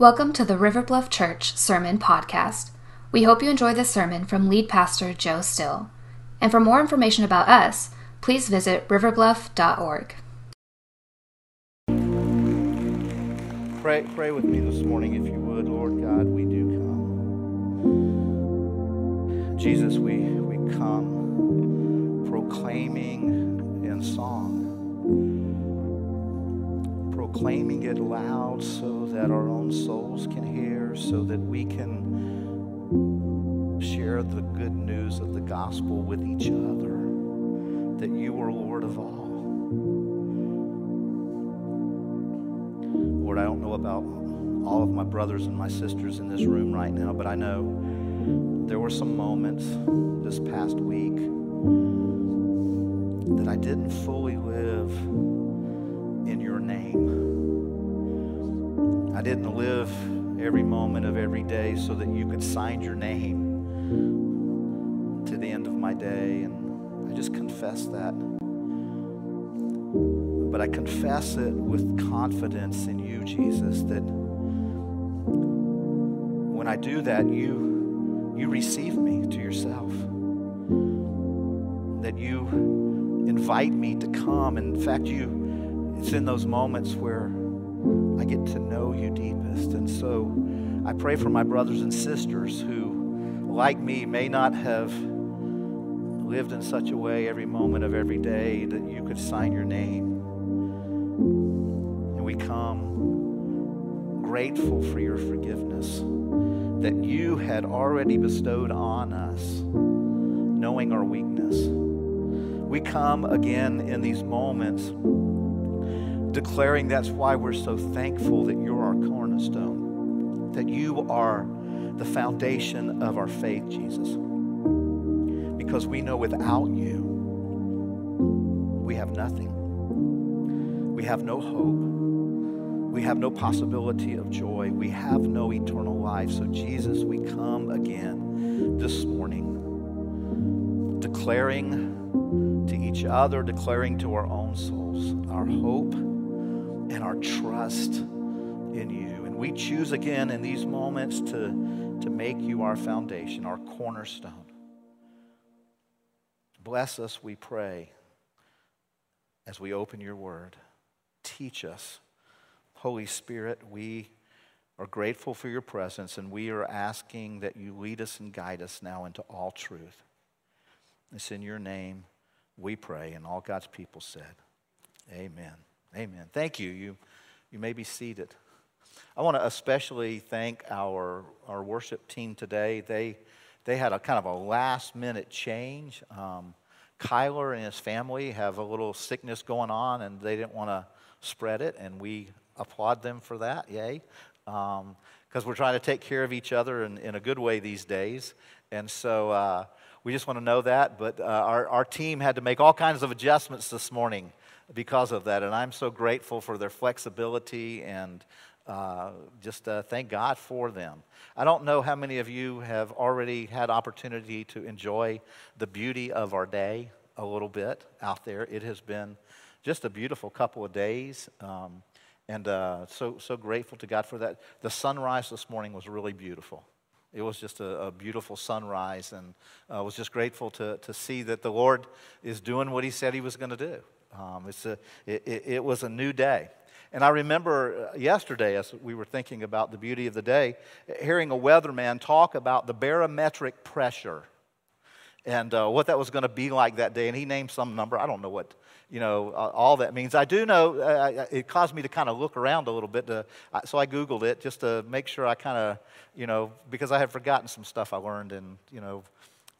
Welcome to the River Bluff Church Sermon Podcast. We hope you enjoy this sermon from lead pastor Joe Still. And for more information about us, please visit riverbluff.org. Pray, pray with me this morning, if you would, Lord God. We do come. Jesus, we, we come proclaiming in song, proclaiming it loud so that our own souls can hear, so that we can share the good news of the gospel with each other, that you are Lord of all. Lord, I don't know about all of my brothers and my sisters in this room right now, but I know there were some moments this past week that I didn't fully live in your name. I didn't live every moment of every day so that you could sign your name to the end of my day. And I just confess that. But I confess it with confidence in you, Jesus, that when I do that, you, you receive me to yourself. That you invite me to come. In fact, you, it's in those moments where I get to know you deepest. And so I pray for my brothers and sisters who, like me, may not have lived in such a way every moment of every day that you could sign your name. And we come grateful for your forgiveness that you had already bestowed on us, knowing our weakness. We come again in these moments declaring that's why we're so thankful that you're our cornerstone, that you are the foundation of our faith, Jesus. Because we know without you, we have nothing. We have no hope. We have no possibility of joy. We have no eternal life. So, Jesus, we come again this morning declaring to each other, declaring to our own souls our hope and our trust in you. And we choose again in these moments to, to make you our foundation, our cornerstone. Bless us, we pray, as we open your word. Teach us. Holy Spirit, we are grateful for your presence, and we are asking that you lead us and guide us now into all truth. It's in your name we pray, and all God's people said, Amen. Amen. Thank you. You, you may be seated. I want to especially thank our, our worship team today. They, they had a kind of a last minute change. Um, Kyler and his family have a little sickness going on, and they didn't want to spread it, and we applaud them for that. Yay. Because um, we're trying to take care of each other in, in a good way these days. And so uh, we just want to know that. But uh, our, our team had to make all kinds of adjustments this morning because of that. And I'm so grateful for their flexibility and uh, just uh, thank God for them. I don't know how many of you have already had opportunity to enjoy the beauty of our day a little bit out there. It has been just a beautiful couple of days. Um, and uh, so, so grateful to God for that. The sunrise this morning was really beautiful. It was just a, a beautiful sunrise, and I uh, was just grateful to, to see that the Lord is doing what He said He was going to do. Um, it's a, it, it, was a new day. And I remember uh, yesterday, as we were thinking about the beauty of the day, hearing a weatherman talk about the barometric pressure and uh, what that was going to be like that day. And he named some number. I don't know what you know uh, all that means. I do know uh, it caused me to kind of look around a little bit. To, so I googled it just to make sure I kind of you know because I had forgotten some stuff I learned in you know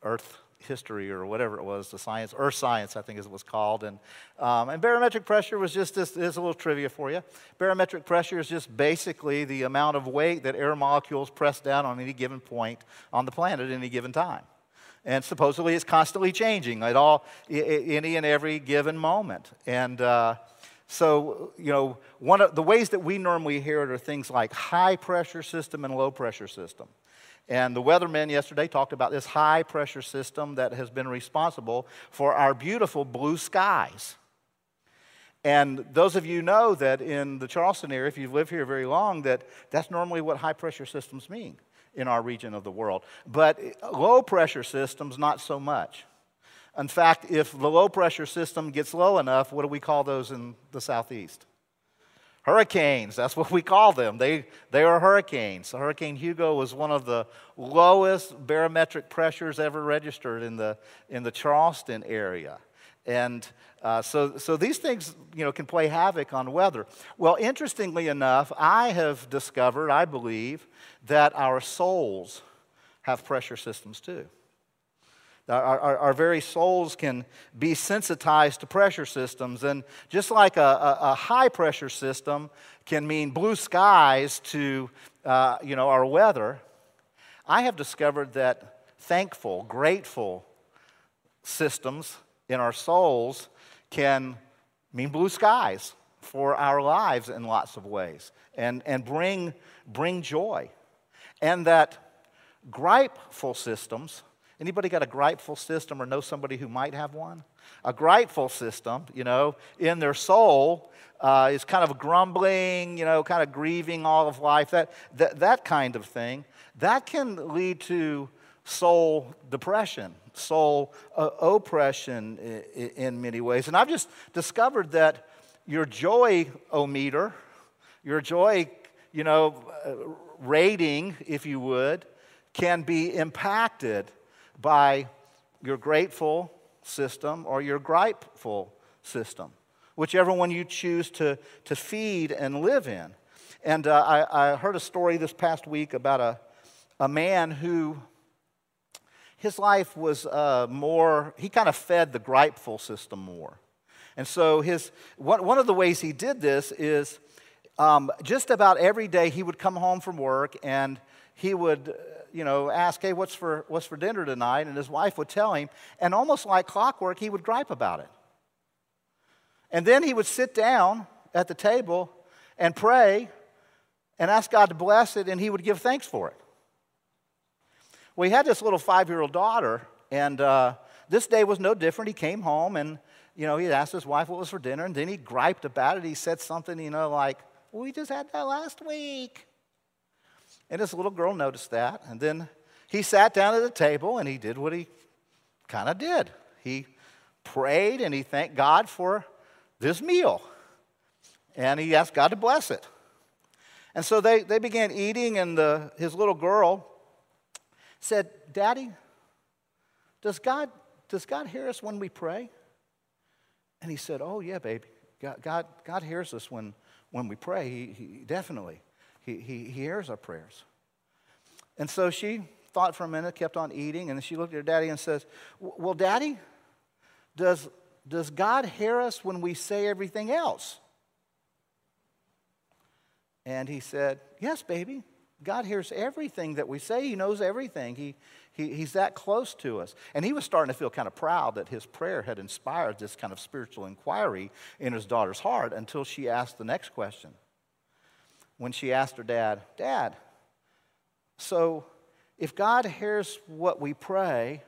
Earth history or whatever it was, the science, earth science, I think is it was called. And, um, and barometric pressure was just this, this is a little trivia for you. Barometric pressure is just basically the amount of weight that air molecules press down on any given point on the planet at any given time. And supposedly it's constantly changing at all, any and every given moment. And uh, so, you know, one of the ways that we normally hear it are things like high pressure system and low pressure system. And the weathermen yesterday talked about this high pressure system that has been responsible for our beautiful blue skies. And those of you know that in the Charleston area, if you've lived here very long, that that's normally what high pressure systems mean in our region of the world. But low pressure systems, not so much. In fact, if the low pressure system gets low enough, what do we call those in the southeast? Hurricanes, that's what we call them. They, they are hurricanes. Hurricane Hugo was one of the lowest barometric pressures ever registered in the, in the Charleston area. And uh, so, so these things you know, can play havoc on weather. Well, interestingly enough, I have discovered, I believe, that our souls have pressure systems too. Our, our, our, very souls can be sensitized to pressure systems. And just like a, a, a high pressure system can mean blue skies to uh, you know, our weather, I have discovered that thankful, grateful systems in our souls can mean blue skies for our lives in lots of ways and, and bring, bring joy. And that gripeful systems Anybody got a gripeful system or know somebody who might have one? A gripeful system, you know, in their soul uh, is kind of grumbling, you know, kind of grieving all of life, that, that, that kind of thing. That can lead to soul depression, soul uh, oppression in, in many ways. And I've just discovered that your joy o meter, your joy, you know, uh, rating, if you would, can be impacted by your grateful system or your gripeful system, whichever one you choose to, to feed and live in. And uh, I, I heard a story this past week about a, a man who his life was uh, more, he kind of fed the gripeful system more. And so his, one, one of the ways he did this is um, just about every day he would come home from work and he would you know, ask, hey, what's for, what's for dinner tonight? And his wife would tell him, and almost like clockwork, he would gripe about it. And then he would sit down at the table and pray and ask God to bless it, and he would give thanks for it. Well, he had this little five year old daughter, and uh, this day was no different. He came home and, you know, he asked his wife what was for dinner, and then he griped about it. He said something, you know, like, we just had that last week. And his little girl noticed that. And then he sat down at the table and he did what he kind of did. He prayed and he thanked God for this meal. And he asked God to bless it. And so they, they began eating, and the, his little girl said, Daddy, does God, does God hear us when we pray? And he said, Oh, yeah, baby. God, God, God hears us when, when we pray. He, he definitely. He, he, he hears our prayers. And so she thought for a minute, kept on eating, and she looked at her daddy and says, Well, daddy, does, does God hear us when we say everything else? And he said, Yes, baby. God hears everything that we say. He knows everything. He, he, he's that close to us. And he was starting to feel kind of proud that his prayer had inspired this kind of spiritual inquiry in his daughter's heart until she asked the next question when she asked her dad, Dad, so if God hears what we pray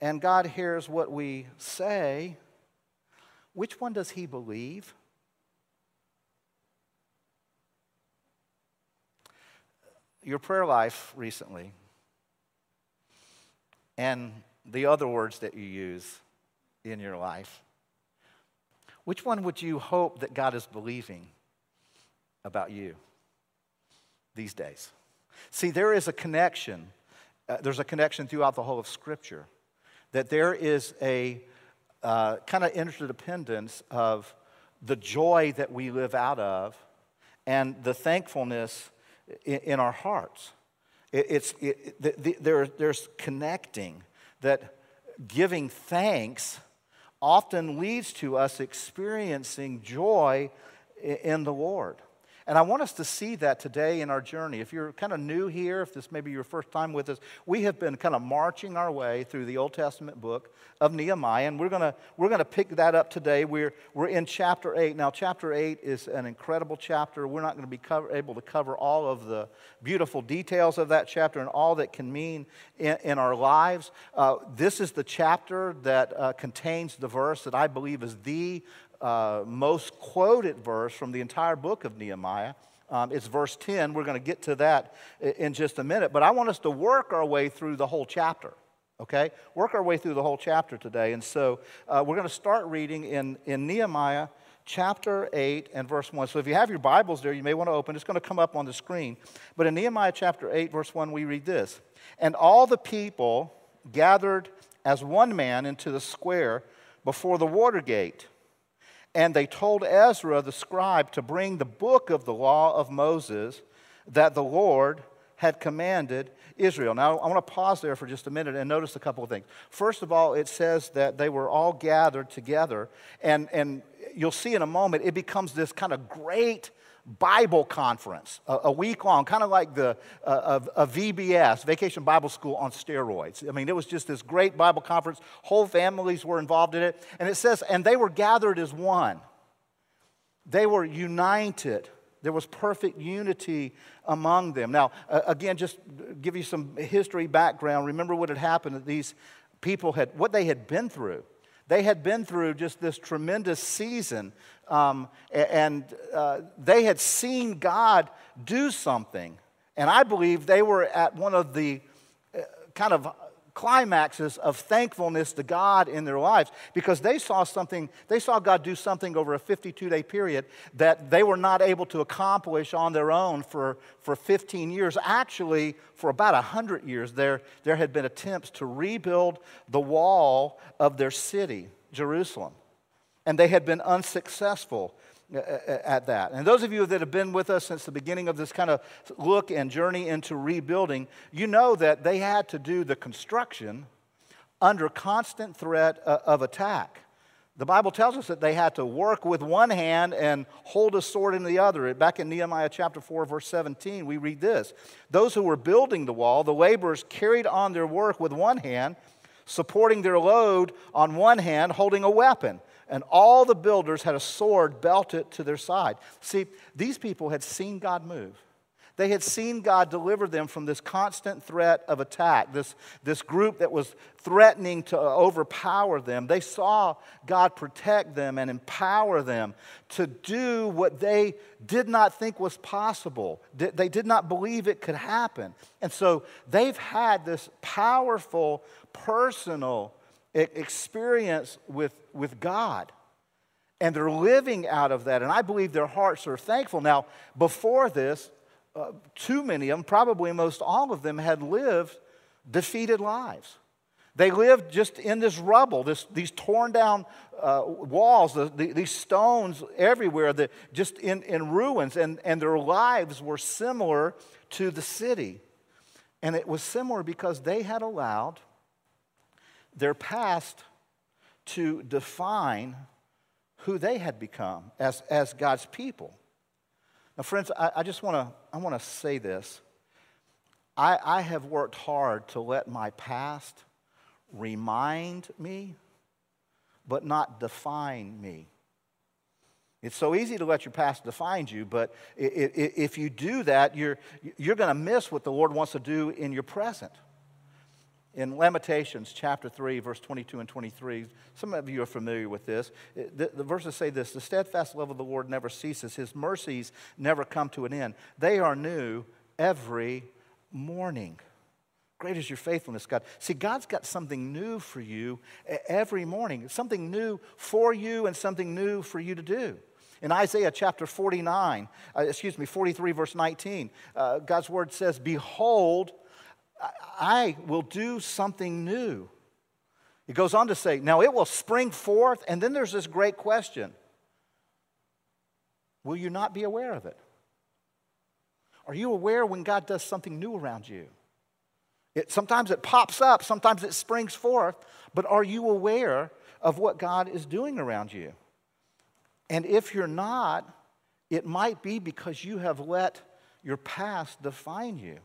and God hears what we say, which one does he believe? Your prayer life recently and the other words that you use in your life, which one would you hope that God is believing? About you these days. See, there is a connection. Uh, there's a connection throughout the whole of Scripture that there is a uh, kind of interdependence of the joy that we live out of and the thankfulness in, in our hearts. It, it's, it, the, the, there, there's connecting that giving thanks often leads to us experiencing joy in the Lord. And I want us to see that today in our journey. If you're kind of new here, if this may be your first time with us, we have been kind of marching our way through the Old Testament book of Nehemiah, and we're going to we're to pick that up today. We're, we're in chapter 8. Now, chapter 8 is an incredible chapter. We're not going to be cover, able to cover all of the beautiful details of that chapter and all that can mean in, in our lives. Uh, this is the chapter that uh, contains the verse that I believe is the uh, most quoted verse from the entire book of Nehemiah. Um, it's verse 10. We're going to get to that in just a minute. But I want us to work our way through the whole chapter, okay? Work our way through the whole chapter today. And so uh, we're going to start reading in, in Nehemiah chapter 8 and verse 1. So if you have your Bibles there, you may want to open. It's going to come up on the screen. But in Nehemiah chapter 8, verse 1, we read this And all the people gathered as one man into the square before the water gate and they told Ezra the scribe to bring the book of the law of Moses that the Lord had commanded Israel. Now, I want to pause there for just a minute and notice a couple of things. First of all, it says that they were all gathered together, and, and you'll see in a moment, it becomes this kind of great Bible conference, a, a week long, kind of like the uh, a, a VBS, Vacation Bible School on steroids. I mean, it was just this great Bible conference. Whole families were involved in it. And it says, and they were gathered as one. They were united. There was perfect unity among them. Now, uh, again, just give you some history background. Remember what had happened that these people had, what they had been through. They had been through just this tremendous season, um, and uh, they had seen God do something. And I believe they were at one of the uh, kind of climaxes of thankfulness to God in their lives because they saw something, they saw God do something over a 52 day period that they were not able to accomplish on their own for, for 15 years. Actually, for about 100 years, there, there had been attempts to rebuild the wall of their city, Jerusalem, and they had been unsuccessful at that. And those of you that have been with us since the beginning of this kind of look and journey into rebuilding, you know that they had to do the construction under constant threat uh, of attack. The Bible tells us that they had to work with one hand and hold a sword in the other. Back in Nehemiah chapter 4, verse 17, we read this Those who were building the wall, the laborers carried on their work with one hand, supporting their load on one hand, holding a weapon and all the builders had a sword belted to their side. See, these people had seen God move. They had seen God deliver them from this constant threat of attack, this, this group that was threatening to uh, overpower them. They saw God protect them and empower them to do what they did not think was possible. They did not believe it could happen. And so they've had this powerful, personal experience with, with God. And they're living out of that. And I believe their hearts are thankful. Now, before this, uh, too many of them, probably most all of them, had lived defeated lives. They lived just in this rubble, this, these torn down uh, walls, the, the, these stones everywhere, the, just in, in ruins. And, and their lives were similar to the city. And it was similar because they had allowed their past to define who they had become as, as God's people. Now, friends, I, I just want to I want to say this. I, I have worked hard to let my past remind me, but not define me. It's so easy to let your past define you, but if you do that, you're, you're going to miss what the Lord wants to do in your present in Lamentations chapter 3, verse 22 and 23, some of you are familiar with this. The, the, verses say this The steadfast love of the Lord never ceases, his mercies never come to an end. They are new every morning. Great is your faithfulness, God. See, God's got something new for you every morning, something new for you and something new for you to do. In Isaiah chapter 49, uh, excuse me, 43, verse 19, uh, God's word says, Behold, I will do something new. It goes on to say, Now it will spring forth, and then there's this great question Will you not be aware of it? Are you aware when God does something new around you? It, sometimes it pops up, sometimes it springs forth, but are you aware of what God is doing around you? And if you're not, it might be because you have let your past define you.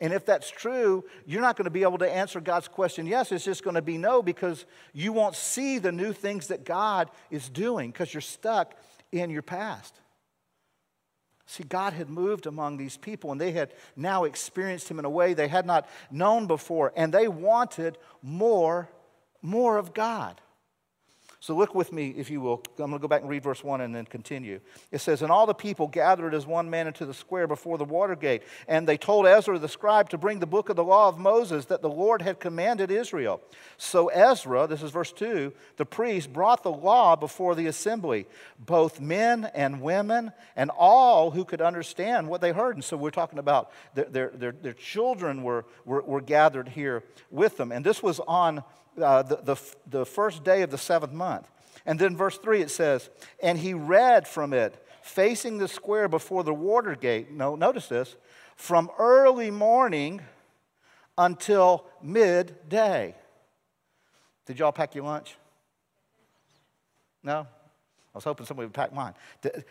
And if that's true, you're not going to be able to answer God's question yes. It's just going to be no because you won't see the new things that God is doing because you're stuck in your past. See, God had moved among these people and they had now experienced Him in a way they had not known before, and they wanted more, more of God. So look with me, if you will. I'm going to go back and read verse 1 and then continue. It says, And all the people gathered as one man into the square before the water gate. And they told Ezra the scribe to bring the book of the law of Moses that the Lord had commanded Israel. So Ezra, this is verse 2, the priest brought the law before the assembly, both men and women, and all who could understand what they heard. And so we're talking about their, their, their, their children were, were, were gathered here with them. And this was on uh, the, the, the first day of the seventh month. And then verse 3 it says, And he read from it, facing the square before the water gate. No, notice this, from early morning until midday. Did y'all pack your lunch? No? I was hoping somebody would pack mine.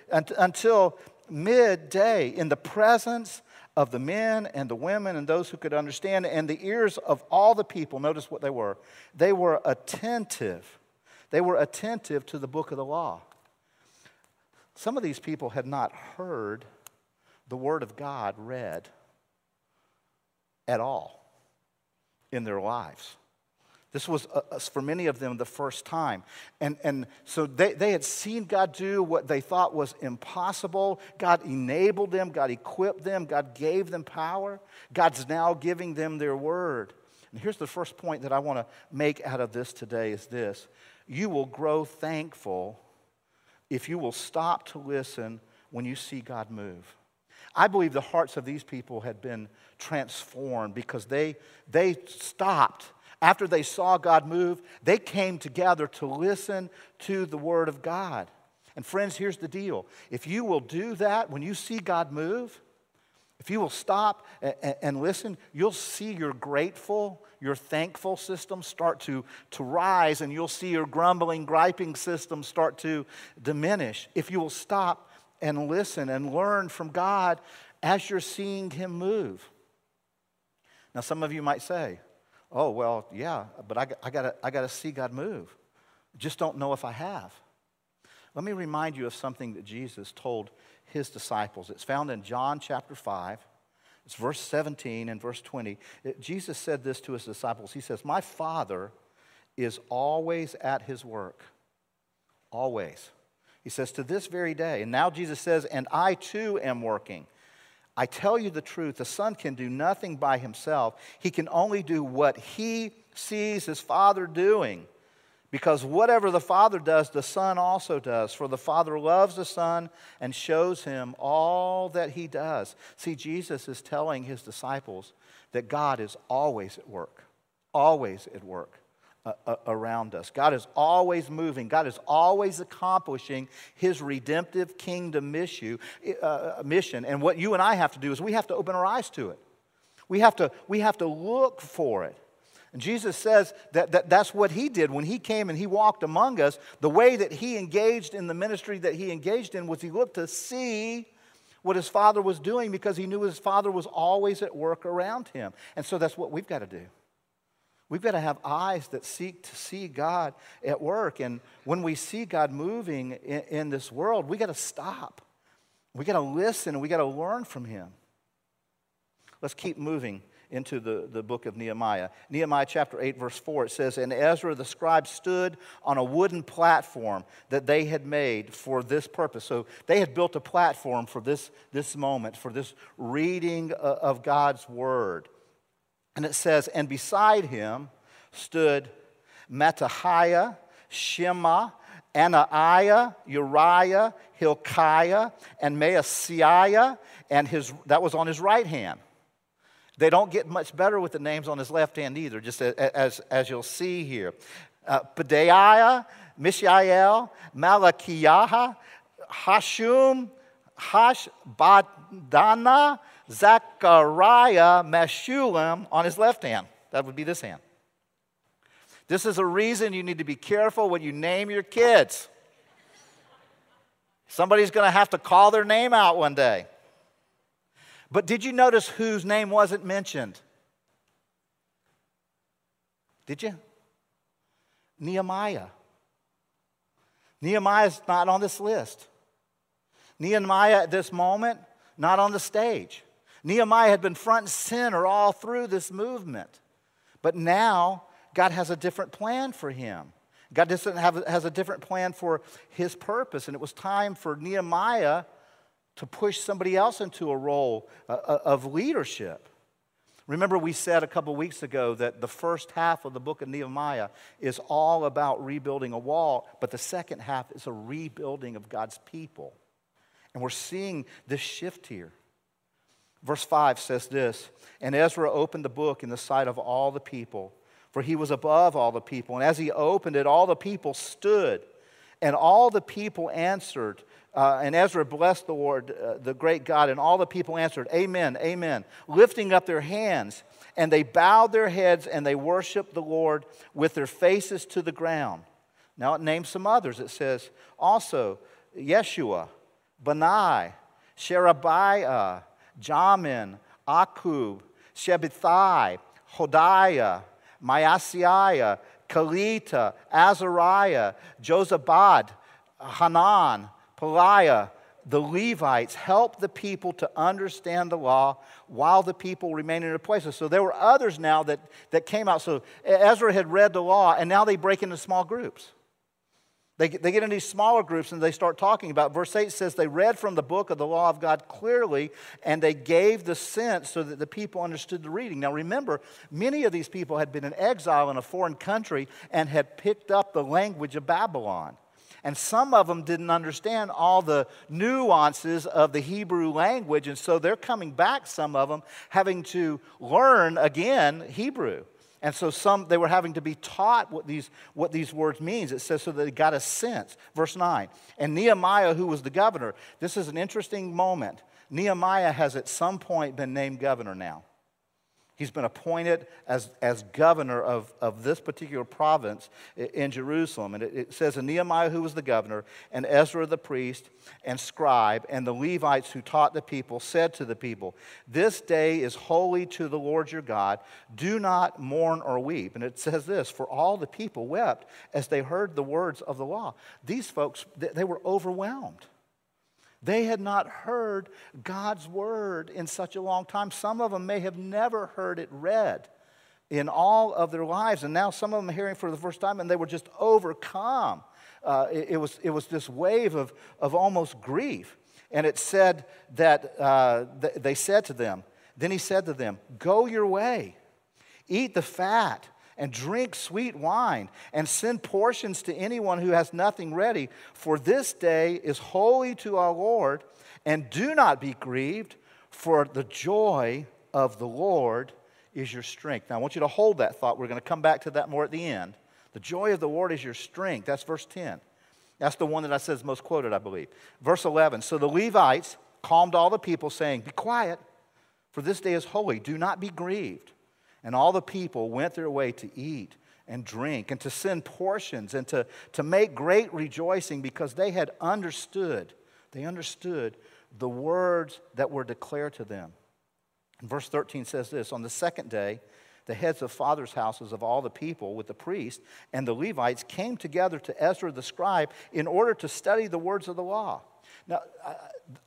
Until midday, in the presence of the men and the women and those who could understand, and the ears of all the people. Notice what they were. They were attentive. They were attentive to the book of the law. Some of these people had not heard the word of God read at all in their lives. This was, uh, uh, for many of them, the first time. And, and so they, they had seen God do what they thought was impossible. God enabled them, God equipped them, God gave them power. God's now giving them their word. And here's the first point that I want to make out of this today is this you will grow thankful if you will stop to listen when you see God move. I believe the hearts of these people had been transformed because they, they stopped after they saw God move, they came together to listen to the Word of God. And friends, here's the deal if you will do that when you see God move, if you will stop and, listen, you'll see your grateful, your thankful system start to, to rise, and you'll see your grumbling, griping system start to diminish. If you will stop and listen and learn from God as you're seeing Him move. Now, some of you might say, Oh, well, yeah, but I, I got I to see God move. Just don't know if I have. Let me remind you of something that Jesus told his disciples. It's found in John chapter 5. It's verse 17 and verse 20. It, Jesus said this to his disciples. He says, My Father is always at his work. Always. He says, To this very day. And now Jesus says, And I too am working. I tell you the truth, the Son can do nothing by himself. He can only do what he sees his Father doing. Because whatever the Father does, the Son also does. For the Father loves the Son and shows him all that he does. See, Jesus is telling his disciples that God is always at work, always at work uh, around us. God is always moving. God is always accomplishing His redemptive kingdom mission. Uh, mission. And what you and I have to do is we have to open our eyes to it. We have to, we have to look for it. And Jesus says that, that that's what he did when he came and he walked among us. The way that he engaged in the ministry that he engaged in was he looked to see what his father was doing because he knew his father was always at work around him. And so that's what we've got to do. We've got to have eyes that seek to see God at work. And when we see God moving in, in this world, we got to stop. We got to listen and we got to learn from Him. Let's keep moving into the, the book of Nehemiah. Nehemiah chapter 8, verse 4, it says, And Ezra the scribe stood on a wooden platform that they had made for this purpose. So they had built a platform for this, this moment, for this reading uh, of God's word. And it says, And beside him stood Mattaniah, Shema, Anaiah, Uriah, Hilkiah, and Maaseiah, and his, that was on his right hand. They don't get much better with the names on his left hand either, just as, as you'll see here. Uh, Pedaiah, Mishael, Malachiah, Hashum, Hashbaddanah, Zechariah Meshullam on his left hand. That would be this hand. This is a reason you need to be careful when you name your kids. Somebody's going to have to call their name out one day. But did you notice whose name wasn't mentioned? Did you? Nehemiah. Nehemiah's not on this list. Nehemiah at this moment, not on the stage. Nehemiah had been front and center all through this movement. But now, God has a different plan for him. God doesn't have, has a different plan for his purpose. And it was time for Nehemiah to push somebody else into a role uh, uh, of leadership. Remember, we said a couple weeks ago that the first half of the book of Nehemiah is all about rebuilding a wall, but the second half is a rebuilding of God's people. And we're seeing this shift here. Verse 5 says this And Ezra opened the book in the sight of all the people, for he was above all the people. And as he opened it, all the people stood, and all the people answered. Uh, and Ezra blessed the Lord, uh, the great God, and all the people answered, Amen, Amen, lifting up their hands. And they bowed their heads and they worshiped the Lord with their faces to the ground. Now it names some others. It says also Yeshua, Bani, Sherebiah, Jamin, Akkub, Shabbethai, Hodiah, Maaseiah, Kelita, Azariah, Jozabad, Hanan, Pelaiah, the Levites help the people to understand the law while the people remain in their places. So there were others now that, that came out. So Ezra had read the law, and now they break into small groups. They, they get in these smaller groups and they start talking about. Verse 8 says they read from the book of the law of God clearly and they gave the sense so that the people understood the reading. Now remember, many of these people had been in exile in a foreign country and had picked up the language of Babylon. And some of them didn't understand all the nuances of the Hebrew language. And so they're coming back, some of them, having to learn again Hebrew. And so some they were having to be taught what these, what these words means. It says so they got a sense. Verse 9. And Nehemiah, who was the governor, this is an interesting moment. Nehemiah has at some point been named governor now. He's been appointed as, as governor of, of this particular province in Jerusalem. And it, it says, And Nehemiah, who was the governor, and Ezra the priest and scribe, and the Levites who taught the people, said to the people, This day is holy to the Lord your God. Do not mourn or weep. And it says this For all the people wept as they heard the words of the law. These folks, they were overwhelmed. They had not heard God's word in such a long time. Some of them may have never heard it read in all of their lives. And now some of them are hearing for the first time and they were just overcome. Uh, it, it, was, it was this wave of, of almost grief. And it said that uh, th- they said to them, then he said to them, Go your way, eat the fat and drink sweet wine, and send portions to anyone who has nothing ready. For this day is holy to our Lord, and do not be grieved, for the joy of the Lord is your strength. Now, I want you to hold that thought. We're going to come back to that more at the end. The joy of the Lord is your strength. That's verse 10. That's the one that I said is most quoted, I believe. Verse 11 So the Levites calmed all the people, saying, Be quiet, for this day is holy. Do not be grieved. And all the people went their way to eat and drink and to send portions and to, to make great rejoicing because they had understood, they understood the words that were declared to them. And verse 13 says this On the second day, the heads of fathers' houses of all the people with the priests and the Levites came together to Ezra the scribe in order to study the words of the law. Now, I,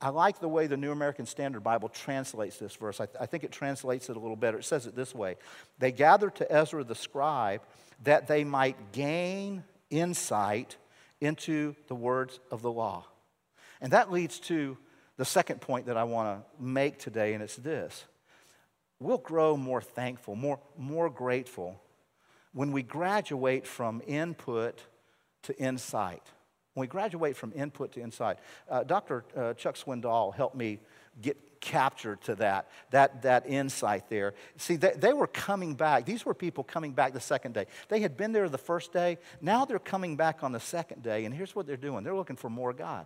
I, like the way the New American Standard Bible translates this verse. I, I think it translates it a little better. It says it this way They gathered to Ezra the scribe that they might gain insight into the words of the law. And that leads to the second point that I want to make today, and it's this. We'll grow more thankful, more, more grateful when we graduate from input to insight. When we graduate from input to insight, uh, Dr. Uh, Chuck Swindoll helped me get captured to that, that, that insight there. See, they, they were coming back. These were people coming back the second day. They had been there the first day. Now they're coming back on the second day, and here's what they're doing they're looking for more God.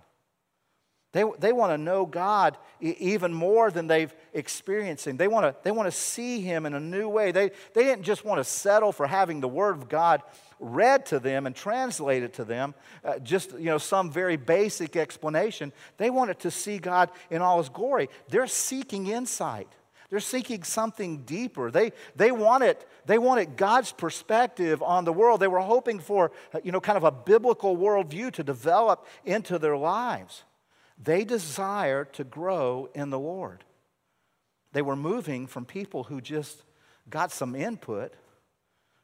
They, they want to know God even more than they've experienced Him. They want to, they want to see Him in a new way. They, they didn't just want to settle for having the Word of God read to them and translated to them, uh, just you know, some very basic explanation. They wanted to see God in all His glory. They're seeking insight. They're seeking something deeper. They, they, wanted, they wanted God's perspective on the world. They were hoping for, uh, you know, kind of a biblical worldview to develop into their lives. They desired to grow in the Lord. They were moving from people who just got some input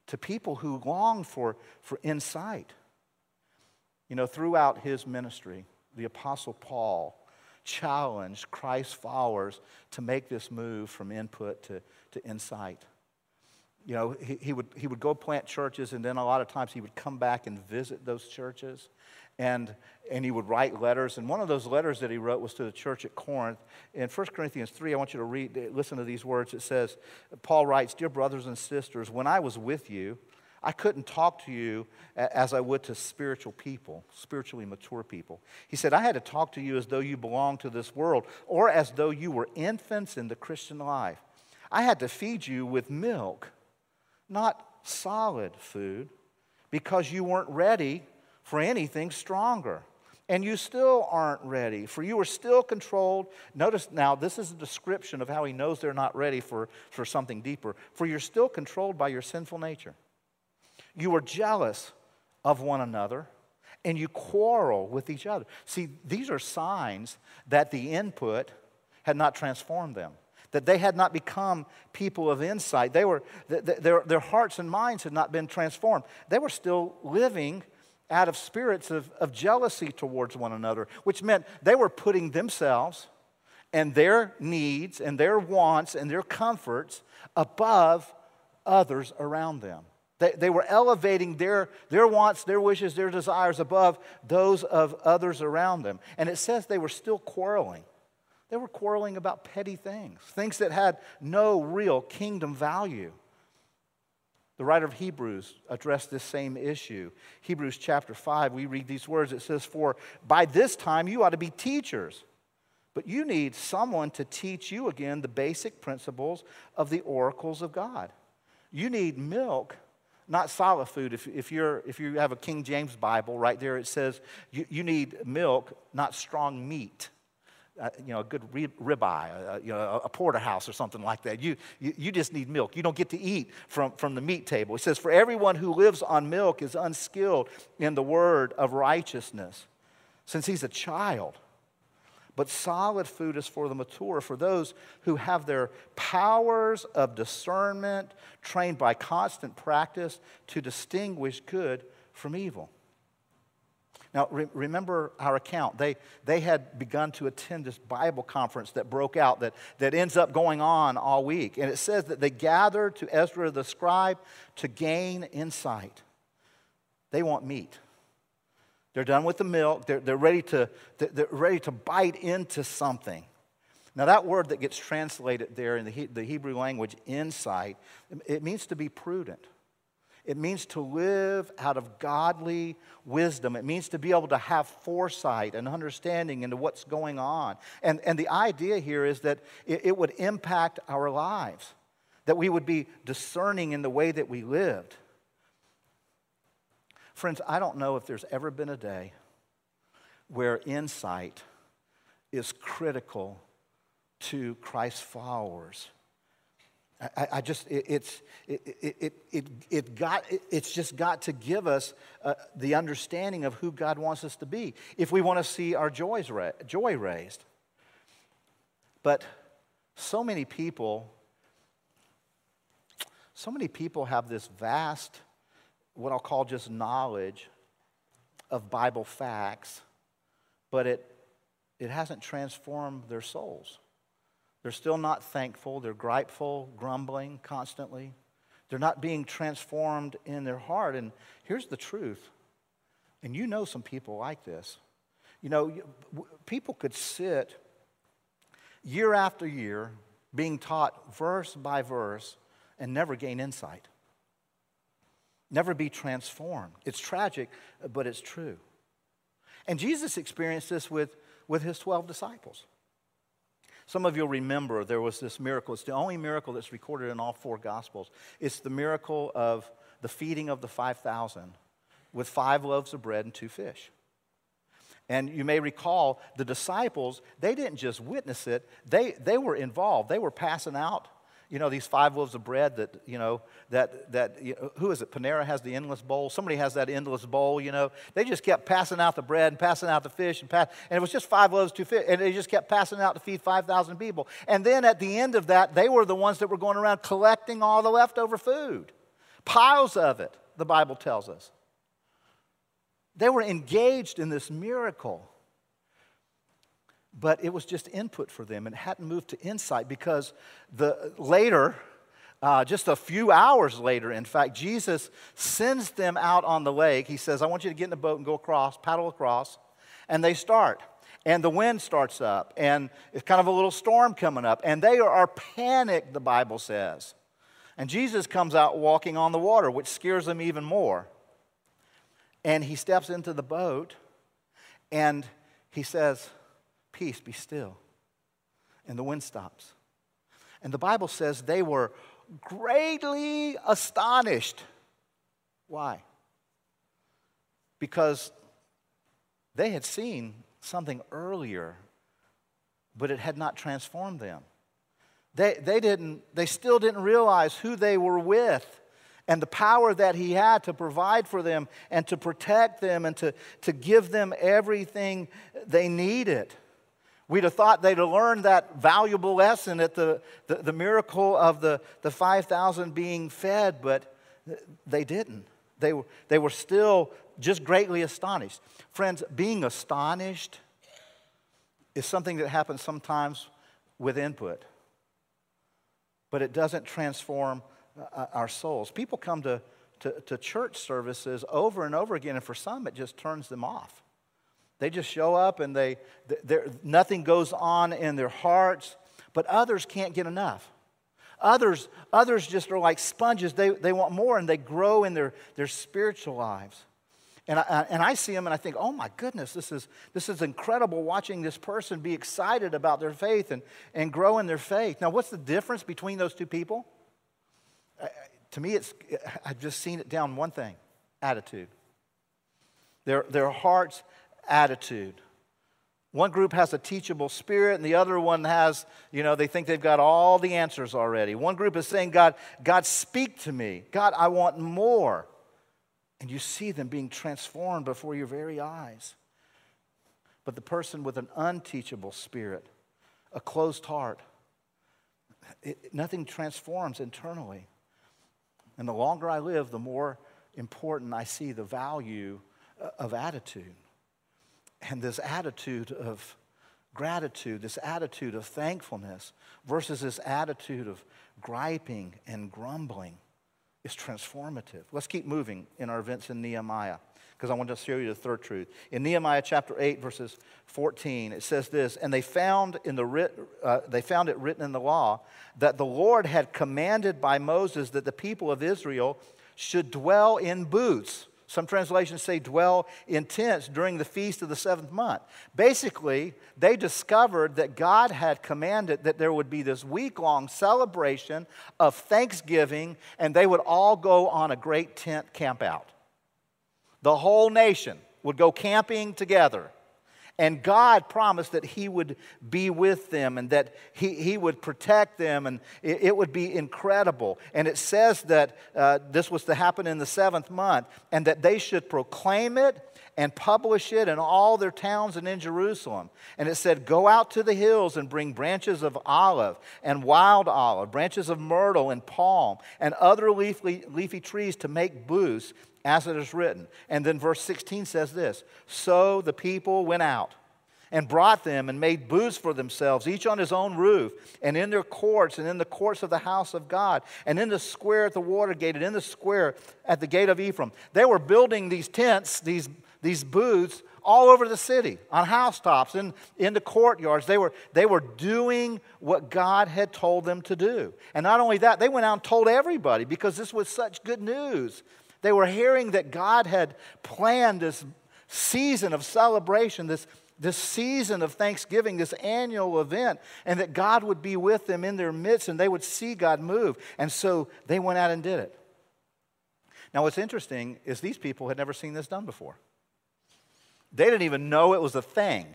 to people who longed for, for insight. You know, throughout his ministry, the Apostle Paul challenged Christ's followers to make this move from input to, to insight. You know, he, he, would, he would go plant churches, and then a lot of times he would come back and visit those churches. And, and he would write letters. And one of those letters that he wrote was to the church at Corinth. In 1 Corinthians 3, I want you to read, listen to these words. It says, Paul writes, Dear brothers and sisters, when I was with you, I couldn't talk to you as I would to spiritual people, spiritually mature people. He said, I had to talk to you as though you belonged to this world or as though you were infants in the Christian life. I had to feed you with milk, not solid food, because you weren't ready for anything stronger. And you still aren't ready, for you are still controlled. Notice now, this is a description of how he knows they're not ready for, for something deeper. For you're still controlled by your sinful nature. You are jealous of one another and you quarrel with each other. See, these are signs that the input had not transformed them, that they had not become people of insight. They were, their, their hearts and minds had not been transformed. They were still living out of spirits of, of jealousy towards one another, which meant they were putting themselves and their needs and their wants and their comforts above others around them. They, they were elevating their, their wants, their wishes, their desires above those of others around them. And it says they were still quarreling. They were quarreling about petty things, things that had no real kingdom value. The writer of Hebrews addressed this same issue. Hebrews chapter 5, we read these words. It says, For by this time you ought to be teachers, but you need someone to teach you again the basic principles of the oracles of God. You need milk not solid food. If, if, you're, if you have a King James Bible, right there it says you, you need milk, not strong meat. Uh, you know, a good rib, ribeye, uh, you know, a porterhouse or something like that. You, you, you just need milk. You don't get to eat from, from the meat table. It says, For everyone who lives on milk is unskilled in the word of righteousness, since he's a child. But solid food is for the mature, for those who have their powers of discernment trained by constant practice to distinguish good from evil. Now, re- remember our account. They, they had begun to attend this Bible conference that broke out, that, that ends up going on all week. And it says that they gathered to Ezra the scribe to gain insight. They want meat. They're done with the milk. They're, they're, ready to, they're ready to bite into something. Now, that word that gets translated there in the, the Hebrew language, insight, it means to be prudent. It means to live out of godly wisdom. It means to be able to have foresight and understanding into what's going on. And, and the idea here is that it, it would impact our lives, that we would be discerning in the way that we lived. Friends, I don't know if there's ever been a day where insight is critical to Christ's followers. I, I just, it, it's, it, it, it, it, got, it's just got to give us uh, the understanding of who God wants us to be if we want to see our joys ra- joy raised. But so many people, so many people have this vast what I'll call just knowledge of Bible facts, but it, it hasn't transformed their souls. They're still not thankful. They're gripeful, grumbling constantly. They're not being transformed in their heart. And here's the truth. And you know some people like this. You know, people could sit year after year being taught verse by verse and never gain insight never be transformed. It's tragic, but it's true. And Jesus experienced this with, with his 12 disciples. Some of you'll remember there was this miracle. It's the only miracle that's recorded in all four Gospels. It's the miracle of the feeding of the 5,000 with five loaves of bread and two fish. And you may recall the disciples, they didn't just witness it, they, they were involved. They were passing out you know, these five loaves of bread that, you know, that, that you know, who is it? Panera has the endless bowl. Somebody has that endless bowl, you know. They just kept passing out the bread and passing out the fish and pass, and it was just five loaves, two fish, and they just kept passing out to feed 5,000 people. And then at the end of that, they were the ones that were going around collecting all the leftover food. Piles of it, the Bible tells us. They were engaged in this miracle. But it was just input for them. It hadn't moved to insight because the later, uh, just a few hours later, in fact, Jesus sends them out on the lake. He says, I want you to get in the boat and go across, paddle across. And they start. And the wind starts up. And it's kind of a little storm coming up. And they are panicked, the Bible says. And Jesus comes out walking on the water, which scares them even more. And he steps into the boat and he says, Peace, be still. And the wind stops. And the Bible says they were greatly astonished. Why? Because they had seen something earlier, but it had not transformed them. They, they, didn't, they still didn't realize who they were with and the power that he had to provide for them and to protect them and to, to give them everything they needed. We'd have thought they'd have learned that valuable lesson at the, the, the miracle of the, the 5,000 being fed, but they didn't. They were, they were still just greatly astonished. Friends, being astonished is something that happens sometimes with input, but it doesn't transform uh, our souls. People come to, to, to church services over and over again, and for some, it just turns them off. They just show up and they, there nothing goes on in their hearts, but others can't get enough. Others, others just are like sponges. They, they want more and they grow in their, their spiritual lives. And I, and I see them and I think, oh my goodness, this is, this is incredible watching this person be excited about their faith and, and grow in their faith. Now, what's the difference between those two people? To me, it's, I've just seen it down one thing attitude. Their, their hearts attitude. One group has a teachable spirit, and the other one has, you know, they think they've got all the answers already. One group is saying, God, God, speak to me. God, I want more. And you see them being transformed before your very eyes. But the person with an unteachable spirit, a closed heart, it, nothing transforms internally. And the longer I live, the more important I see the value uh, of attitude and this attitude of gratitude, this attitude of thankfulness, versus this attitude of griping and grumbling is transformative. Let's keep moving in our events in Nehemiah because I want to show you the third truth. In Nehemiah chapter 8, verses 14, it says this And they found, in the uh, they found it written in the law that the Lord had commanded by Moses that the people of Israel should dwell in booths some translations say dwell in tents during the feast of the seventh month. Basically, they discovered that God had commanded that there would be this week long celebration of Thanksgiving, and they would all go on a great tent camp out. The whole nation would go camping together. And God promised that He would be with them and that He, he would protect them, and it, it would be incredible. And it says that uh, this was to happen in the seventh month, and that they should proclaim it and publish it in all their towns and in Jerusalem. And it said, Go out to the hills and bring branches of olive and wild olive, branches of myrtle and palm, and other leafy, leafy trees to make booths as it is written. And then verse 16 says this So the people went out and brought them and made booths for themselves, each on his own roof, and in their courts, and in the courts of the house of God, and in the square at the water gate, and in the square at the gate of Ephraim. They were building these tents, these, these booths, all over the city, on housetops, in, in the courtyards. They were, they were doing what God had told them to do. And not only that, they went out and told everybody because this was such good news. They were hearing that God had planned this season of celebration, this, this season of Thanksgiving, this annual event, and that God would be with them in their midst and they would see God move. And so they went out and did it. Now, what's interesting is these people had never seen this done before. They didn't even know it was a thing.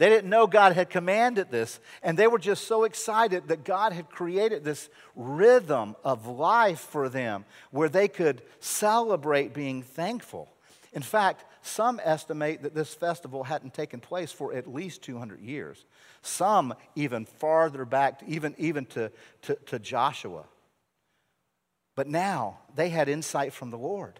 They didn't know God had commanded this, and they were just so excited that God had created this rhythm of life for them where they could celebrate being thankful. In fact, some estimate that this festival hadn't taken place for at least 200 years. Some even farther back, even, even to, to, to Joshua. But now they had insight from the Lord.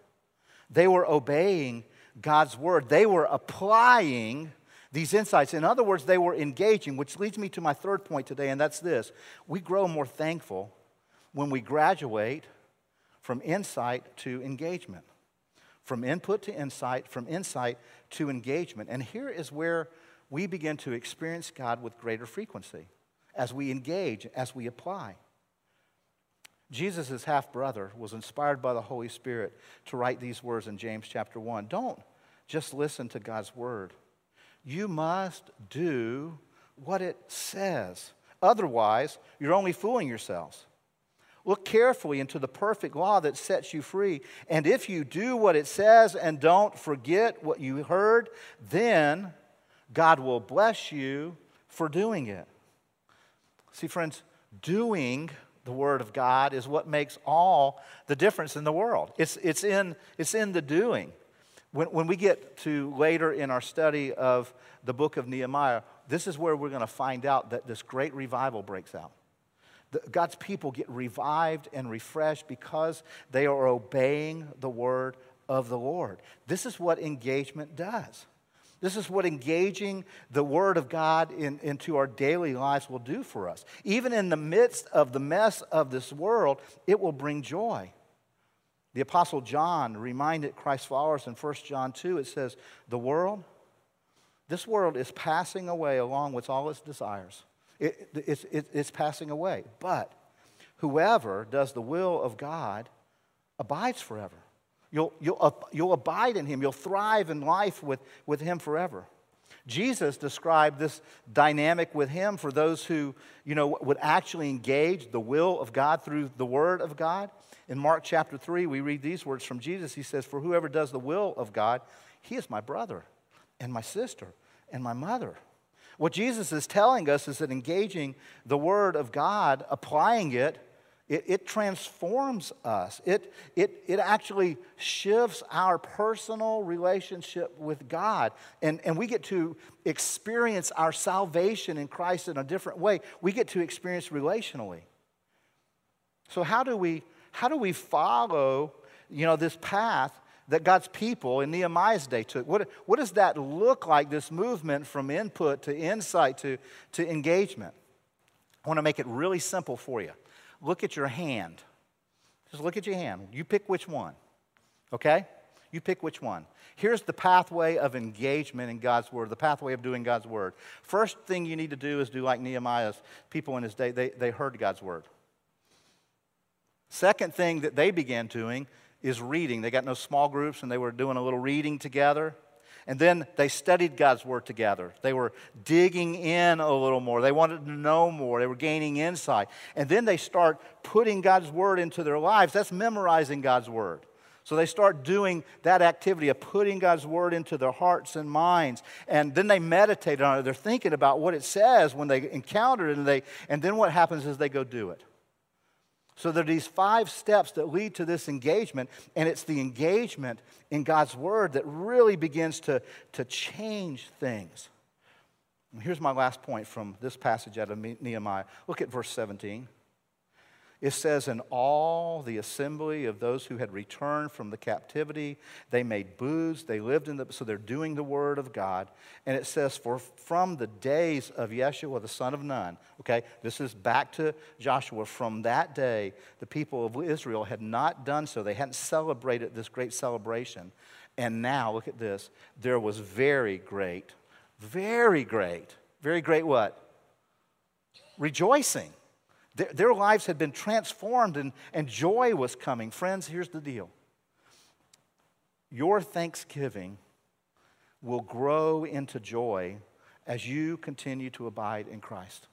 They were obeying God's word. They were applying these insights. In other words, they were engaging, which leads me to my third point today, and that's this. We grow more thankful when we graduate from insight to engagement, from input to insight, from insight to engagement. And here is where we begin to experience God with greater frequency as we engage, as we apply. Jesus' half brother was inspired by the Holy Spirit to write these words in James chapter 1. Don't just listen to God's word, you must do what it says. Otherwise, you're only fooling yourselves. Look carefully into the perfect law that sets you free. And if you do what it says and don't forget what you heard, then God will bless you for doing it. See, friends, doing the Word of God is what makes all the difference in the world. It's, it's, in, it's in the doing. When, when we get to later in our study of the book of Nehemiah, this is where we're going to find out that this great revival breaks out. The, God's people get revived and refreshed because they are obeying the word of the Lord. This is what engagement does. This is what engaging the Word of God in, into our daily lives will do for us. Even in the midst of the mess of this world, it will bring joy. The Apostle John reminded Christ's followers in 1 John 2, it says, The world, this world is passing away along with all its desires. It, it's, it, it's passing away. But whoever does the will of God abides forever. You'll, you'll, you'll abide in him. You'll thrive in life with, with him forever. Jesus described this dynamic with him for those who, you know, would actually engage the will of God through the word of God. In Mark chapter 3, we read these words from Jesus. He says, For whoever does the will of God, he is my brother and my sister and my mother. What Jesus is telling us is that engaging the word of God, applying it, it, it, transforms us. It, it, it actually shifts our personal relationship with God. And, and we get to experience our salvation in Christ in a different way. We get to experience relationally. So, how do we, how do we follow you know, this path that God's people in Nehemiah's day took? What, what does that look like, this movement from input to insight to, to engagement? I want to make it really simple for you look at your hand. Just look at your hand. You pick which one, okay? You pick which one. Here's the pathway of engagement in God's Word, the pathway of doing God's Word. First thing you need to do is do like Nehemiah's people in his day, they, they heard God's Word. Second thing that they began doing is reading. They got no small groups and they were doing a little reading together. And then they studied God's Word together. They were digging in a little more. They wanted to know more. They were gaining insight. And then they start putting God's Word into their lives. That's memorizing God's Word. So they start doing that activity of putting God's Word into their hearts and minds. And then they meditate on it. They're thinking about what it says when they encounter it. And, they, and then what happens is they go do it. So there are these five steps that lead to this engagement, and it's the engagement in God's Word that really begins to, to change things. And here's my last point from this passage out of Nehemiah. Look at verse 17. It says, In all the assembly of those who had returned from the captivity, they made booths, they lived in the, so they're doing the word of God. And it says, For from the days of Yeshua, the son of Nun, okay, this is back to Joshua, from that day, the people of Israel had not done so. They hadn't celebrated this great celebration. And now, look at this, there was very great, very great, very great what? Rejoicing their, their lives had been transformed and, and joy was coming. Friends, here's the deal your thanksgiving will grow into joy as you continue to abide in Christ.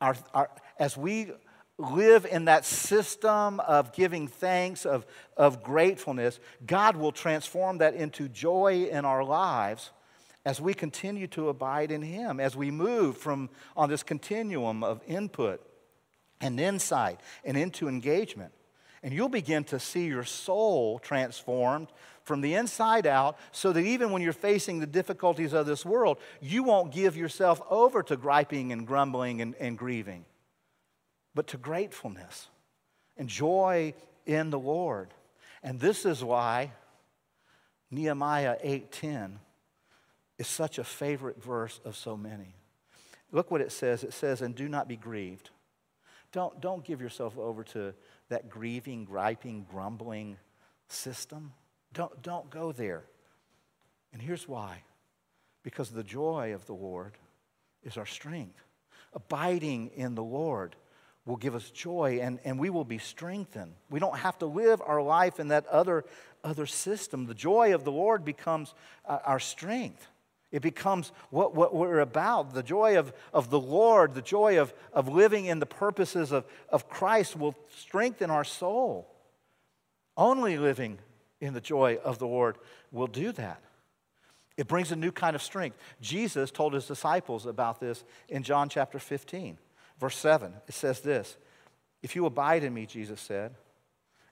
Our, our, as we live in that system of giving thanks, of, of gratefulness, God will transform that into joy in our lives as we continue to abide in Him, as we move from on this continuum of input and insight and into engagement. And you'll begin to see your soul transformed from the inside out so that even when you're facing the difficulties of this world, you won't give yourself over to griping and grumbling and, and grieving, but to gratefulness and joy in the Lord. And this is why Nehemiah 8:10 is such a favorite verse of so many. Look what it says. It says, and do not be grieved. Don't, don't give yourself over to that grieving, griping, grumbling system. Don't, don't go there. And here's why because the joy of the Lord is our strength. Abiding in the Lord will give us joy and, and we will be strengthened. We don't have to live our life in that other, other system. The joy of the Lord becomes uh, our strength. It becomes what, what we're about. The joy of, of the Lord, the joy of, of living in the purposes of, of Christ will strengthen our soul. Only living in the joy of the Lord will do that. It brings a new kind of strength. Jesus told his disciples about this in John chapter 15, verse 7. It says this If you abide in me, Jesus said,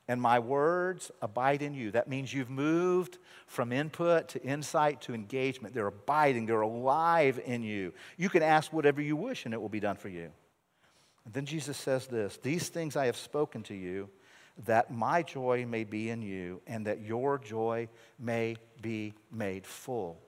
and my words abide in you. That means you've moved from input to insight to engagement. They're abiding, they're alive in you. You can ask whatever you wish, and it will be done for you. And then Jesus says this These things I have spoken to you, that my joy may be in you, and that your joy may be made full.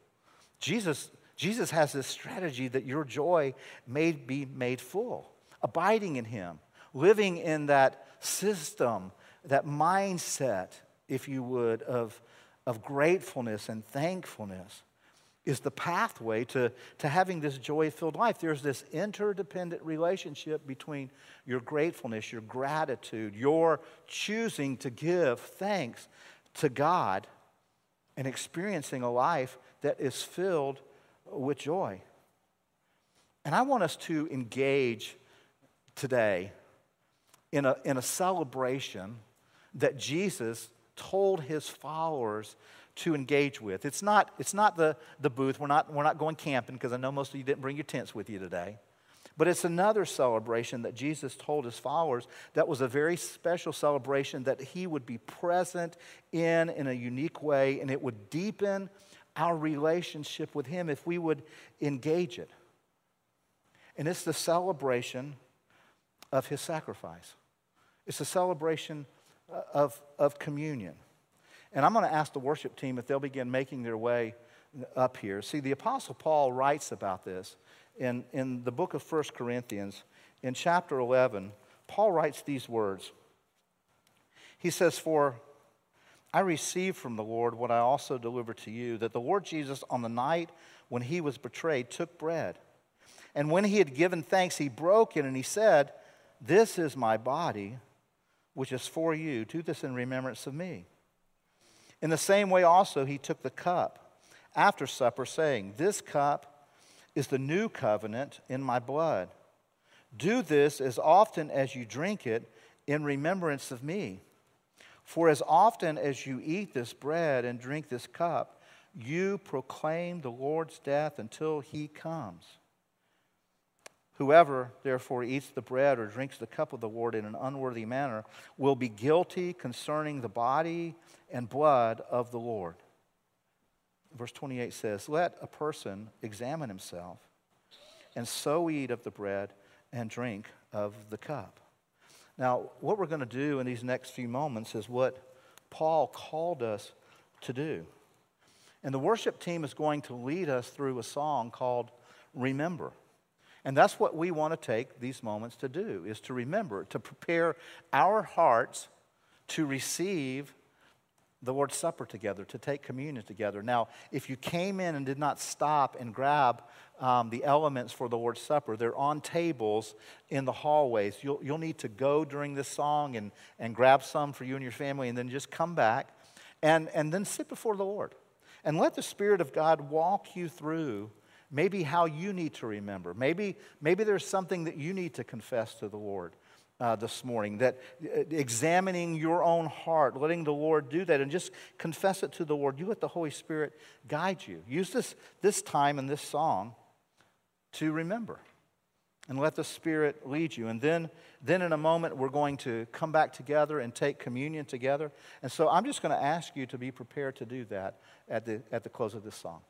Jesus, Jesus has this strategy that your joy may be made full, abiding in Him, living in that system that mindset, if you would, of, of gratefulness and thankfulness is the pathway to, to having this joy filled life. There's this interdependent relationship between your gratefulness, your gratitude, your choosing to give thanks to God, and experiencing a life that is filled with joy. And I want us to engage today in a, in a celebration that Jesus told his followers to engage with. It's not, it's not the, the booth. We're not, we're not going camping because I know most of you didn't bring your tents with you today. But it's another celebration that Jesus told his followers that was a very special celebration that he would be present in in a unique way and it would deepen our relationship with him if we would engage it. And it's the celebration of his sacrifice. It's a celebration of, of communion. And I'm going to ask the worship team if they'll begin making their way up here. See, the Apostle Paul writes about this in, in the book of 1 Corinthians, in chapter 11. Paul writes these words. He says, For I received from the Lord what I also delivered to you that the Lord Jesus, on the night when he was betrayed, took bread. And when he had given thanks, he broke it and he said, This is my body which is for you. Do this in remembrance of me. In the same way, also, he took the cup after supper, saying, This cup is the new covenant in my blood. Do this as often as you drink it in remembrance of me. For as often as you eat this bread and drink this cup, you proclaim the Lord's death until he comes. Whoever, therefore, eats the bread or drinks the cup of the Lord in an unworthy manner will be guilty concerning the body and blood of the Lord. Verse 28 says, Let a person examine himself, and so eat of the bread and drink of the cup. Now, what we're going to do in these next few moments is what Paul called us to do. And the worship team is going to lead us through a song called Remember. And that's what we want to take these moments to do, is to remember, to prepare our hearts to receive the Lord's Supper together, to take communion together. Now, if you came in and did not stop and grab um, the elements for the Lord's Supper, they're on tables in the hallways. You'll, you'll need to go during this song and, and grab some for you and your family, and then just come back and, and then sit before the Lord. And let the Spirit of God walk you through maybe how you need to remember. Maybe, maybe there's something that you need to confess to the Lord. Uh, this morning, that uh, examining your own heart, letting the Lord do that, and just confess it to the Lord. You let the Holy Spirit guide you. Use this, this time and this song to remember and let the Spirit lead you. And then, then in a moment, we're going to come back together and take communion together. And so I'm just going to ask you to be prepared to do that at the, at the close of this song.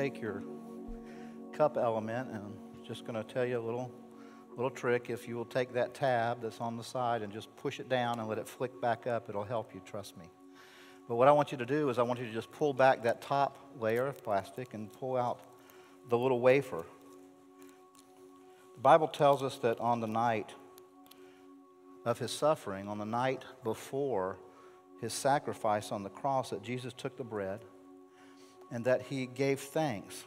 take your cup element, and I'm just going to tell you a little little trick. If you will take that tab that's on the side and just push it down and let it flick back up, it'll help you. Trust me. But what I want you to do is I want you to just pull back that top layer of plastic and pull out the little wafer. The Bible tells us that on the night of his suffering, on the night before his sacrifice on the cross, that Jesus took the bread and that he gave thanks.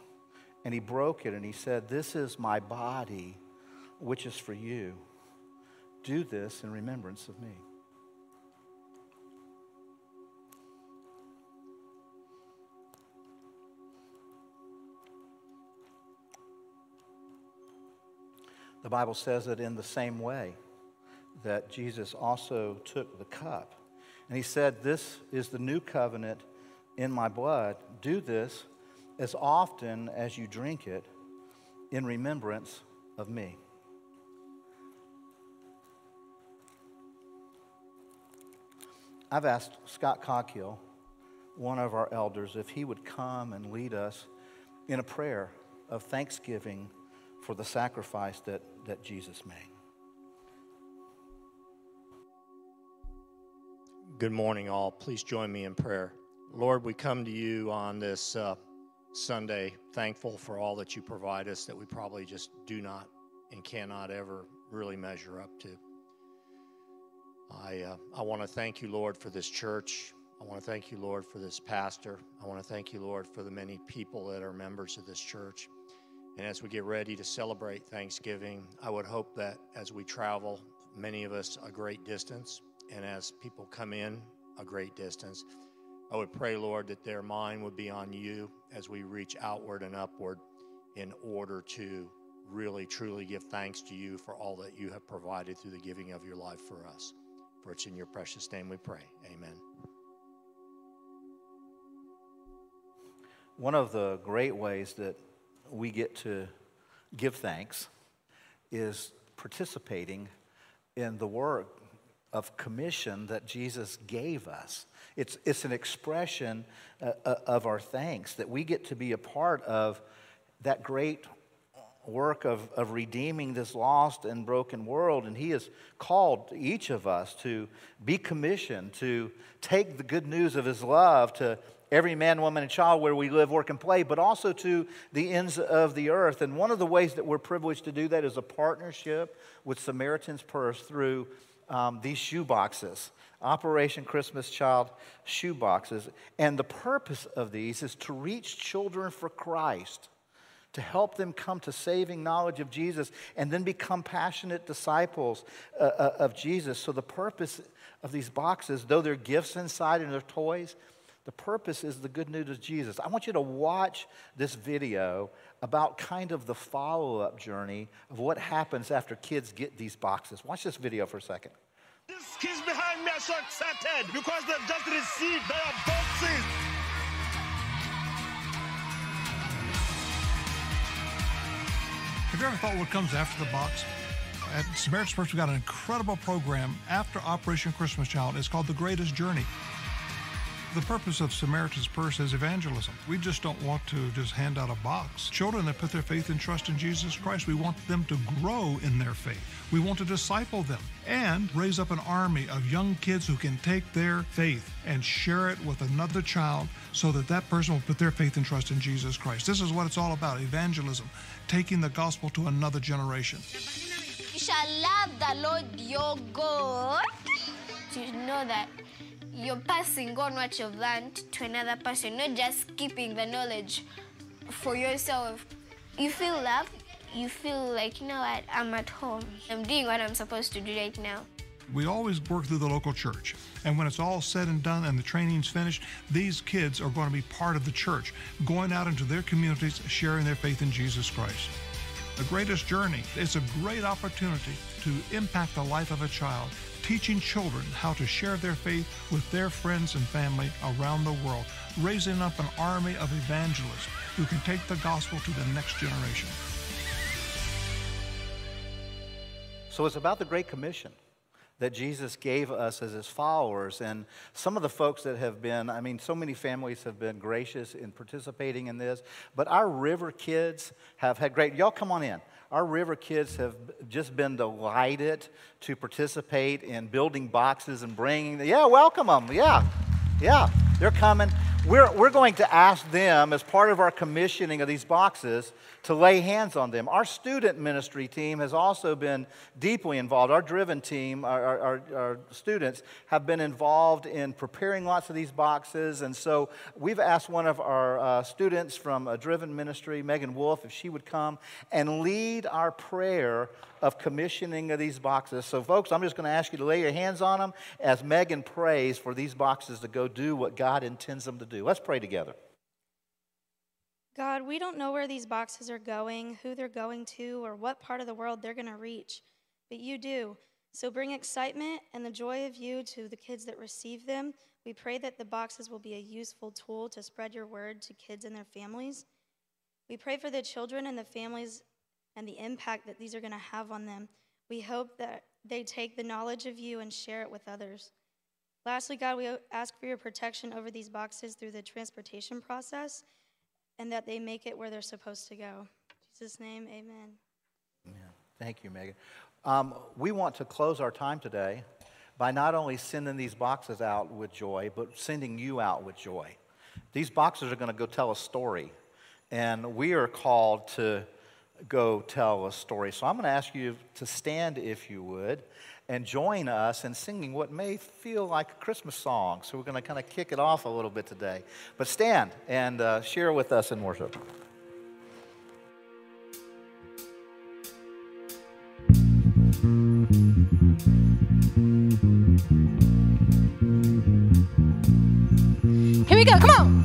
And he broke it and he said, This is my body, which is for you. Do this in remembrance of me. The Bible says that in the same way, that Jesus also took the cup. And he said, This is the new covenant in my blood. Do this as often as you drink it in remembrance of me. I've asked Scott Cockhill, one of our elders, if he would come and lead us in a prayer of thanksgiving for the sacrifice that, that Jesus made. Good morning, all. Please join me in prayer. Lord, we come to you on this uh, Sunday thankful for all that you provide us that we probably just do not and cannot ever really measure up to. I, uh, I want to thank you, Lord, for this church. I want to thank you, Lord, for this pastor. I want to thank you, Lord, for the many people that are members of this church. And as we get ready to celebrate Thanksgiving, I would hope that as we travel, many of us a great distance, and as people come in a great distance, I would pray, Lord, that their mind would be on you as we reach outward and upward in order to really, truly give thanks to you for all that you have provided through the giving of your life for us. For it's in your precious name we pray. Amen. One of the great ways that we get to give thanks is participating in the work of commission that Jesus gave us. It's, it's an expression uh, uh, of our thanks that we get to be a part of that great work of, of redeeming this lost and broken world. And He has called each of us to be commissioned, to take the good news of His love to every man, woman, and child where we live, work, and play, but also to the ends of the earth. And one of the ways that we're privileged to do that is a partnership with Samaritan's Purse through um, these shoe boxes. Operation Christmas Child shoe boxes. And the purpose of these is to reach children for Christ to help them come to saving knowledge of Jesus and then become passionate disciples uh, uh, of Jesus. So, the purpose of these boxes, though they're gifts inside and they're toys, the purpose is the good news of Jesus. I want you to watch this video about kind of the follow up journey of what happens after kids get these boxes. Watch this video for a second. These kids behind me are so excited because they've just received their boxes. Have you ever thought what comes after the box? At Samaritan's Purse, we've got an incredible program after Operation Christmas Child. It's called The Greatest Journey. The purpose of Samaritan's Purse is evangelism. We just don't want to just hand out a box. Children that put their faith and trust in Jesus Christ, we want them to grow in their faith. We want to disciple them and raise up an army of young kids who can take their faith and share it with another child so that that person will put their faith and trust in Jesus Christ. This is what it's all about evangelism, taking the gospel to another generation. You shall love the Lord your God. To know that you're passing on what you've learned to another person, not just keeping the knowledge for yourself. You feel love. You feel like, you know what, I'm at home. I'm doing what I'm supposed to do right now. We always work through the local church. And when it's all said and done and the training's finished, these kids are going to be part of the church, going out into their communities, sharing their faith in Jesus Christ. The greatest journey is a great opportunity to impact the life of a child, teaching children how to share their faith with their friends and family around the world, raising up an army of evangelists who can take the gospel to the next generation. So it's about the Great Commission that Jesus gave us as his followers. And some of the folks that have been, I mean, so many families have been gracious in participating in this. But our river kids have had great, y'all come on in. Our river kids have just been delighted to participate in building boxes and bringing, yeah, welcome them. Yeah, yeah, they're coming. We're, we're going to ask them, as part of our commissioning of these boxes, to lay hands on them. Our student ministry team has also been deeply involved. Our driven team, our, our, our, students, have been involved in preparing lots of these boxes. And so we've asked one of our uh, students from a driven ministry, Megan Wolf, if she would come and lead our prayer of commissioning of these boxes. So, folks, I'm just going to ask you to lay your hands on them as Megan prays for these boxes to go do what God intends them to do. Let's pray together. God, we don't know where these boxes are going, who they're going to, or what part of the world they're going to reach, but you do. So bring excitement and the joy of you to the kids that receive them. We pray that the boxes will be a useful tool to spread your word to kids and their families. We pray for the children and the families and the impact that these are going to have on them. We hope that they take the knowledge of you and share it with others. Lastly, God, we ask for your protection over these boxes through the transportation process and that they make it where they're supposed to go. In Jesus' name, amen. Thank you, Megan. Um, we want to close our time today by not only sending these boxes out with joy, but sending you out with joy. These boxes are going to go tell a story, and we are called to go tell a story. So I'm going to ask you to stand, if you would, and join us in singing what may feel like a Christmas song. So we're going to kind of kick it off a little bit today. But stand and uh, share with us in worship. Here we go. Come on.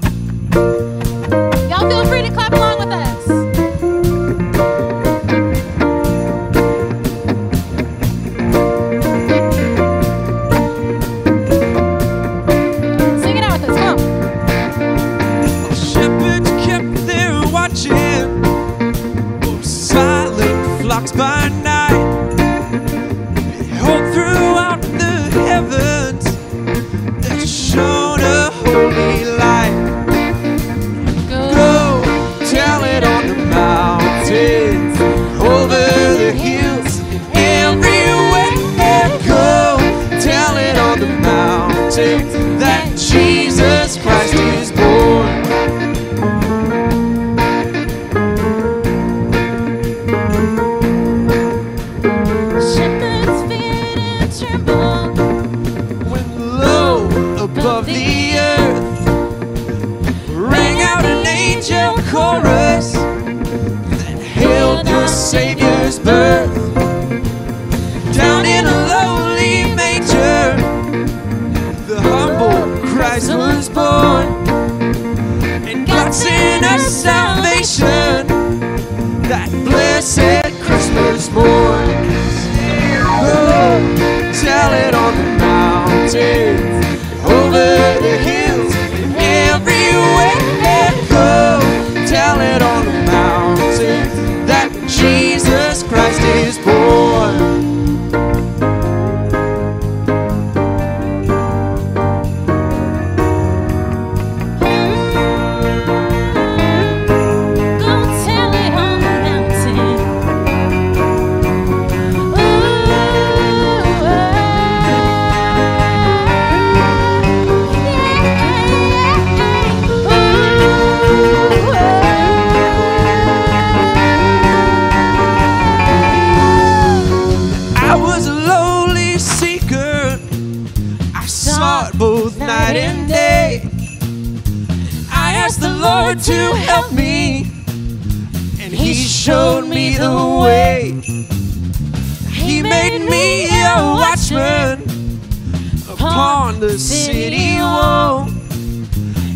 Upon the city wall.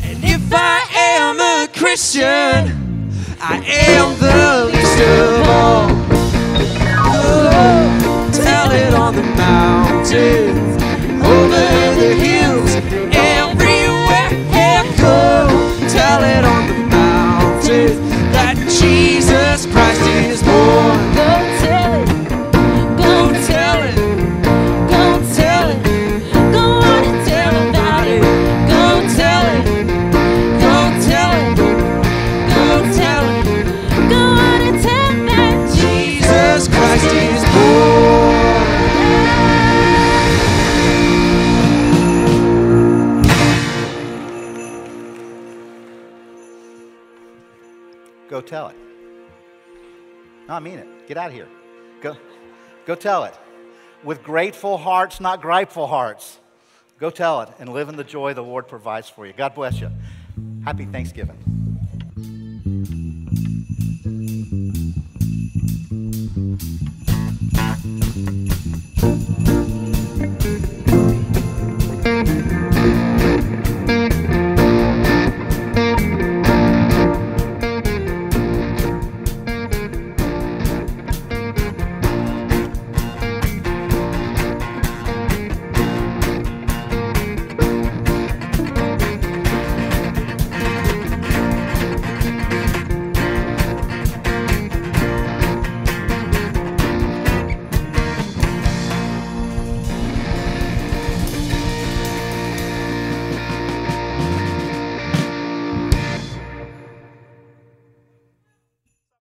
And if I am a Christian, I am the least of all. Oh, tell it on the mountains, over the hills, tell it. No, I mean it. Get out of here. Go, go tell it. With grateful hearts, not gripeful hearts. Go tell it and live in the joy the Lord provides for you. God bless you. Happy Thanksgiving.